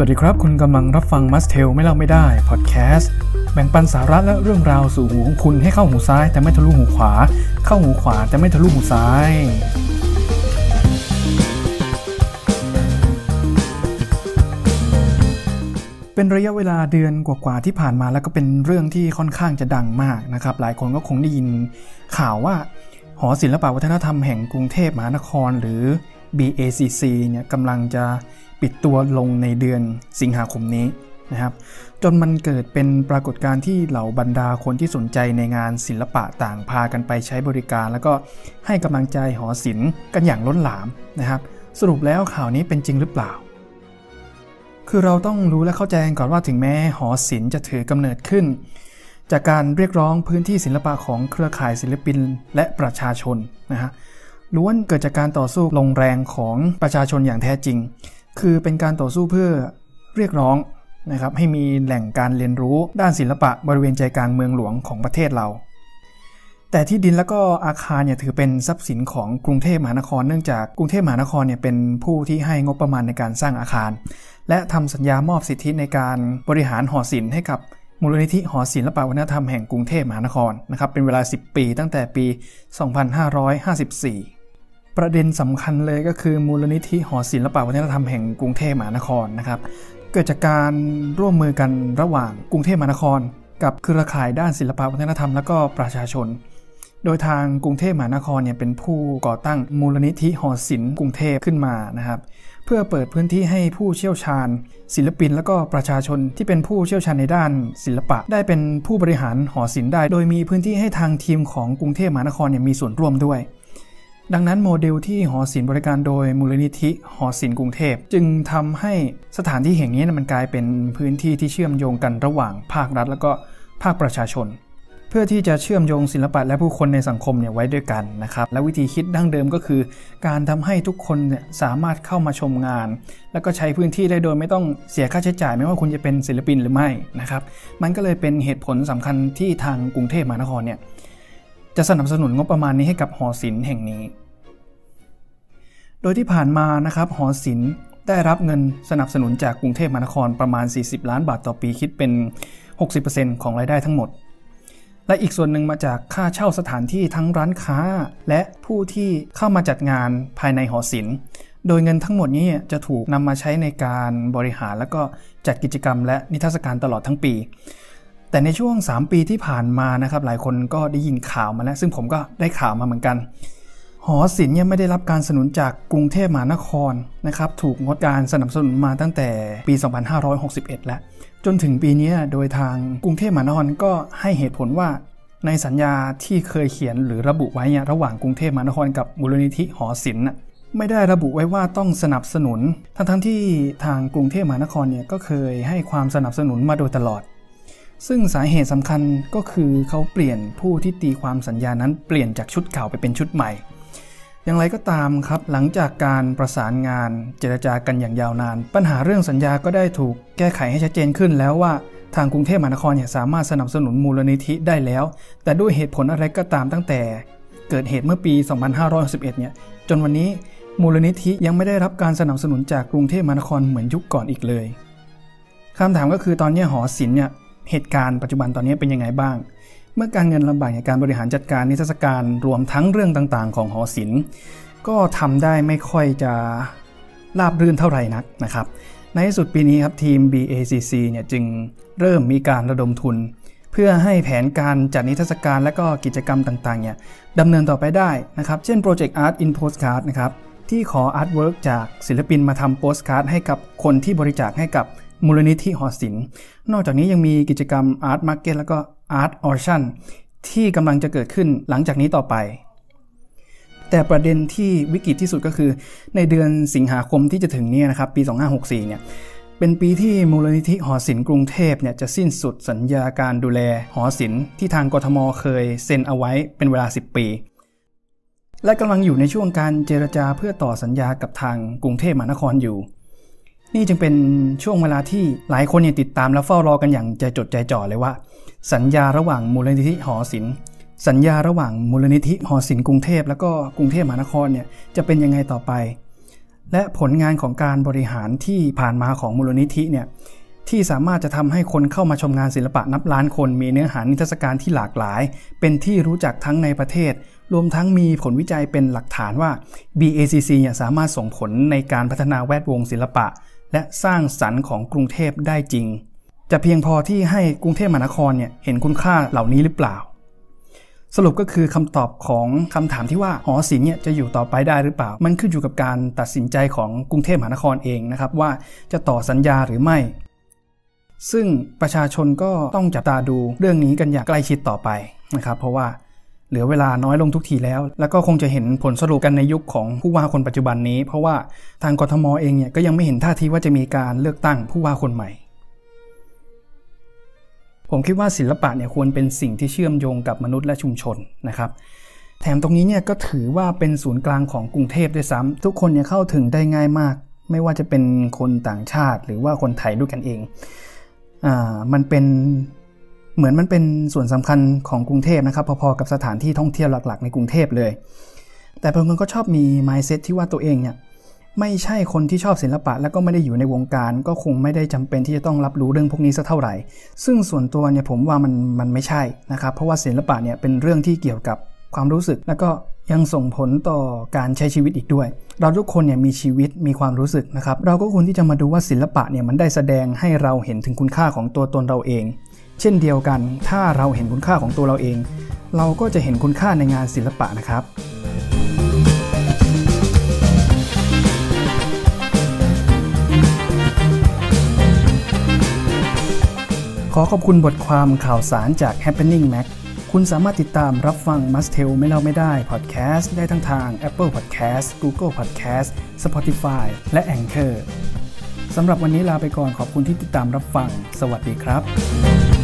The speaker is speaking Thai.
สวัสดีครับ คุณกำลังรับฟังมัสเทลไม่เล่าไม่ได้พอดแคสต์แบ่งปันสาระและเรื่องราวสู่หูของคุณให้เข้าหูซ้าย แต่ไม่ทะลุหูขวา เข้าหูขวาแต่ไม่ทะลุหูซ้ายเป็นระยะเวลาเดือนกว่าๆที่ผ่านมาแล้วก็เป็นเรื่องที่ค่อนข้างจะดังมากนะครับ หลายคนก็คงได้ยินข่าวว่า หอศิลปวัฒนธรรมแห่งกรุงเทพมหานคร หรือ BACC เนี่ยกำลังจะปิดตัวลงในเดือนสิงหาคมนี้นะครับ จนมันเกิดเป็นปรากฏการณ์ที่เหล่าบรรดาคนที่สนใจในงานศิลปะต่างพากันไปใช้บริการ แล้วก็ให้กำลังใจหอศิลป์กันอย่างล้นหลามนะครับ สรุปแล้วข่าวนี้เป็นจริงหรือเปล่า คือเราต้องรู้และเข้าใจกันก่อนว่าถึงแม้หอศิลป์จะถือกำเนิดขึ้น จากการเรียกร้องพื้นที่ศิลปะของเครือข่ายศิลปินและประชาชนนะฮะ ล้วนเกิดจากการต่อสู้ลงแรงของประชาชนอย่างแท้จริง คือเป็นการต่อสู้เพื่อเรียกร้องนะครับให้มีแหล่งการเรียนรู้ด้านศิลปะบริเวณใจกลางเมืองหลวงของประเทศเรา แต่ที่ดินแล้วก็อาคารเนี่ยถือเป็นทรัพย์สินของกรุงเทพมหานคร เนื่องจากกรุงเทพมหานครเนี่ยเป็นผู้ที่ให้งบประมาณในการสร้างอาคาร และทำสัญญามอบสิทธิในการบริหารหอศิลป์ให้กับมูลนิธิหอศิลปวัฒนธรรมแห่งกรุงเทพมหานครนะครับเป็นเวลา 10 ปีตั้งแต่ปี 2554 ประเด็นสำคัญเลยก็คือมูลนิธิหอศิลปวัฒนธรรมแห่งกรุงเทพมหานครนะครับ เกิดจากการร่วมมือกันระหว่างกรุงเทพมหานคร กับเครือข่ายด้านศิลปวัฒนธรรมและก็ประชาชน โดยทางกรุงเทพมหานครเนี่ยเป็นผู้ก่อตั้งมูลนิธิหอศิลป์กรุงเทพขึ้นมานะครับ เพื่อเปิดพื้นที่ให้ผู้เชี่ยวชาญ ศิลปินและก็ประชาชนที่เป็นผู้เชี่ยวชาญในด้านศิลปะ ได้เป็นผู้บริหารหอศิลป์ได้ โดยมีพื้นที่ให้ทางทีมของกรุงเทพมหานครเนี่ยมีส่วนร่วมด้วย ดังนั้นโมเดลที่หอศิลป์บริการโดยมูลนิธิหอศิลป์กรุงเทพ จึงทำให้สถานที่แห่งนี้มันกลายเป็นพื้นที่ที่เชื่อมโยงกันระหว่างภาครัฐ และก็ภาคประชาชน เพื่อที่จะเชื่อมโยงศิลปะและผู้คนในสังคมเนี่ยไว้ด้วยกันนะครับและวิธีคิดดั้งเดิมก็คือ การทำให้ทุกคนเนี่ยสามารถเข้ามาชมงาน แล้วก็ใช้พื้นที่ได้โดยไม่ต้องเสียค่าใช้จ่าย ไม่ว่าคุณจะเป็นศิลปินหรือไม่นะครับมันก็เลยเป็นเหตุผลสำคัญที่ทางกรุงเทพมหานครเนี่ย จะสนับสนุนงบประมาณนี้ให้กับหอศิลป์แห่งนี้ โดยที่ผ่านมานะครับหอศิลป์ได้รับเงินสนับสนุนจากกรุงเทพมหานครประมาณ 40 ล้านบาทต่อปีคิดเป็น 60%ของรายได้ทั้งหมด และอีกส่วนหนึ่งมาจากค่าเช่าสถานที่ทั้งร้านค้า และผู้ที่เข้ามาจัดงานภายในหอศิลป์ โดยเงินทั้งหมดนี้จะถูกนำมาใช้ในการบริหารและก็จัดกิจกรรมและนิทรรศการตลอดทั้งปี แต่ในช่วง 3 ปีที่ผ่านมานะครับหลายคนก็ได้ยินข่าวมาแล้ว ซึ่งผมก็ได้ข่าวมาเหมือนกัน หอศิลป์เนี่ยไม่ได้รับการสนับสนุนจากกรุงเทพมหานครนะครับถูกงดการสนับสนุนมาตั้งแต่ปี 2561 แล้ว จนถึงปีนี้โดยทางกรุงเทพมหานครก็ให้เหตุผลว่า ในสัญญาที่เคยเขียนหรือระบุไว้เนี่ยระหว่างกรุงเทพมหานครกับมูลนิธิหอศิลป์ไม่ได้ระบุไว้ว่าต้องสนับสนุน ทั้งทั้งๆที่ทางกรุงเทพมหานครเนี่ยก็เคยให้ความสนับสนุนมาโดยตลอด ซึ่งสาเหตุสำคัญก็คือเขาเปลี่ยนผู้ที่ตีความสัญญานั้นเปลี่ยนจากชุดเก่าไปเป็นชุดใหม่ อย่างไรก็ตามครับ หลังจากการประสานงานเจรจากันอย่างยาวนาน ปัญหาเรื่องสัญญาก็ได้ถูกแก้ไขให้ชัดเจนขึ้นแล้วว่าทางกรุงเทพมหานครเนี่ยสามารถสนับสนุนมูลนิธิได้แล้ว แต่ด้วยเหตุผลอะไรก็ตามตั้งแต่เกิดเหตุเมื่อปี 2561เนี่ย จนวันนี้มูลนิธิยังไม่ได้รับการสนับสนุนจากกรุงเทพมหานครเหมือนยุคก่อนอีกเลยคำถามก็คือตอนนี้หอศิลป์เนี่ย เหตุการณ์ปัจจุบันตอนนี้เป็นยังไงบ้าง เมื่อการเงินลำบากในการบริหารจัดการนิทรรศการรวมทั้งเรื่องต่างๆ ของหอศิลป์ก็ทำได้ไม่ค่อยจะราบรื่นเท่าไหร่นักนะครับ ในที่สุดปีนี้ครับทีม BACC เนี่ยจึงเริ่มมีการระดมทุน เพื่อให้แผนการจัดนิทรรศการและก็กิจกรรมต่างๆเนี่ยดำเนินต่อไปได้นะครับ เช่น Project Art in Postcard นะครับที่ขอ artwork จากศิลปินมาทำโปสการ์ดให้กับคนที่บริจาคให้กับ มูลนิธิหอศิลป์นอกจากนี้ยังมีกิจกรรม Art Market แล้วก็ Art Auction ที่กำลังจะเกิดขึ้นหลังจากนี้ต่อไป แต่ประเด็นที่วิกฤตที่สุดก็คือ ในเดือนสิงหาคมที่จะถึงนี้นะครับปี 2564 เนี่ยเป็นปีที่มูลนิธิหอศิลป์กรุงเทพเนี่ยจะสิ้นสุดสัญญาการดูแลหอศิลป์ที่ทางกทมเคยเซ็นเอาไว้เป็นเวลา 10 ปี และกำลังอยู่ในช่วงการเจรจาเพื่อต่อสัญญากับทางกรุงเทพมหานครอยู่ นี่จึงเป็นช่วงเวลาที่หลายคนเนี่ยติดตามและเฝ้ารอกันอย่างใจจดใจจ่อเลยว่า สัญญาระหว่างมูลนิธิหอศิลป์สัญญาระหว่างมูลนิธิหอศิลป์กรุงเทพ แล้วก็กรุงเทพมหานครเนี่ยจะเป็นยังไงต่อไป และผลงานของการบริหารที่ผ่านมาของมูลนิธิเนี่ยที่สามารถจะทำให้คนเข้ามาชมงานศิลปะนับล้านคน มีเนื้อหานิทรรศการที่หลากหลาย เป็นที่รู้จักทั้งในประเทศ รวมทั้งมีผลวิจัยเป็นหลักฐานว่า BACC เนี่ยสามารถส่งผลในการพัฒนาแวดวงศิลปะ และสร้างสรรค์ของกรุงเทพได้จริง จะเพียงพอที่ให้กรุงเทพมหานครเนี่ยเห็นคุณค่าเหล่านี้หรือเปล่า สรุปก็คือคำตอบของคำถามที่ว่าหอศิลป์เนี่ยจะอยู่ต่อไปได้หรือเปล่า มันขึ้นอยู่กับการตัดสินใจของกรุงเทพมหานครเองนะครับว่าจะต่อสัญญาหรือไม่ ซึ่งประชาชนก็ต้องจับตาดูเรื่องนี้กันอย่างใกล้ชิดต่อไปนะครับ เพราะว่า เหลือเวลาน้อยลงทุกทีแล้ว แล้วก็คงจะเห็นผลสรุปกันในยุคของผู้ว่าคนปัจจุบันนี้ เพราะว่าทางกทมเองเนี่ยก็ยังไม่เห็นท่าทีว่าจะมีการเลือกตั้งผู้ว่าคนใหม่ ผมคิดว่าศิลปะเนี่ยควรเป็นสิ่งที่เชื่อมโยงกับมนุษย์และชุมชนนะครับแถมตรงนี้เนี่ยก็ถือว่าเป็นศูนย์กลางของกรุงเทพด้วยซ้ำทุกคนเนี่ยเข้าถึงได้ง่ายมาก ไม่ว่าจะเป็นคนต่างชาติ หรือว่าคนไทยด้วยกันเอง อ่ามันเป็น เหมือนมันเป็นส่วนสำคัญของกรุงเทพนะครับ พอๆกับสถานที่ท่องเที่ยวหลักๆ ในกรุงเทพเลย แต่บางคนก็ชอบมี mindset ที่ว่าตัวเองเนี่ยไม่ใช่คนที่ชอบศิลปะ แล้วก็ไม่ได้อยู่ในวงการ ก็คงไม่ได้จำเป็นที่จะต้องรับรู้เรื่องพวกนี้สักเท่าไหร่ ซึ่งส่วนตัวเนี่ยผมว่ามันมันไม่ใช่นะครับ เพราะว่าศิลปะเนี่ยเป็นเรื่องที่เกี่ยวกับความรู้สึก แล้วก็ยังส่งผลต่อการใช้ชีวิตอีกด้วย เราทุกคนเนี่ยมีชีวิตมีความรู้สึกนะครับ เราก็ควรที่จะมาดูว่าศิลปะเนี่ยมันได้แสดงให้เราเห็นถึงคุณค่าของตัวตนเราเอง เช่นเดียวกัน ถ้าเราเห็นคุณค่าของตัวเราเอง เราก็จะเห็นคุณค่าในงานศิลปะนะครับ ขอขอบคุณบทความข่าวสารจาก Happening Mac คุณสามารถติดตามรับฟัง Must Tell ไม่เล่าไม่ได้ Podcast ได้ทั้งทาง Apple Podcast Google Podcast Spotify และ Anchor สำหรับวันนี้ลาไปก่อนขอบคุณที่ติดตามรับฟัง สวัสดีครับ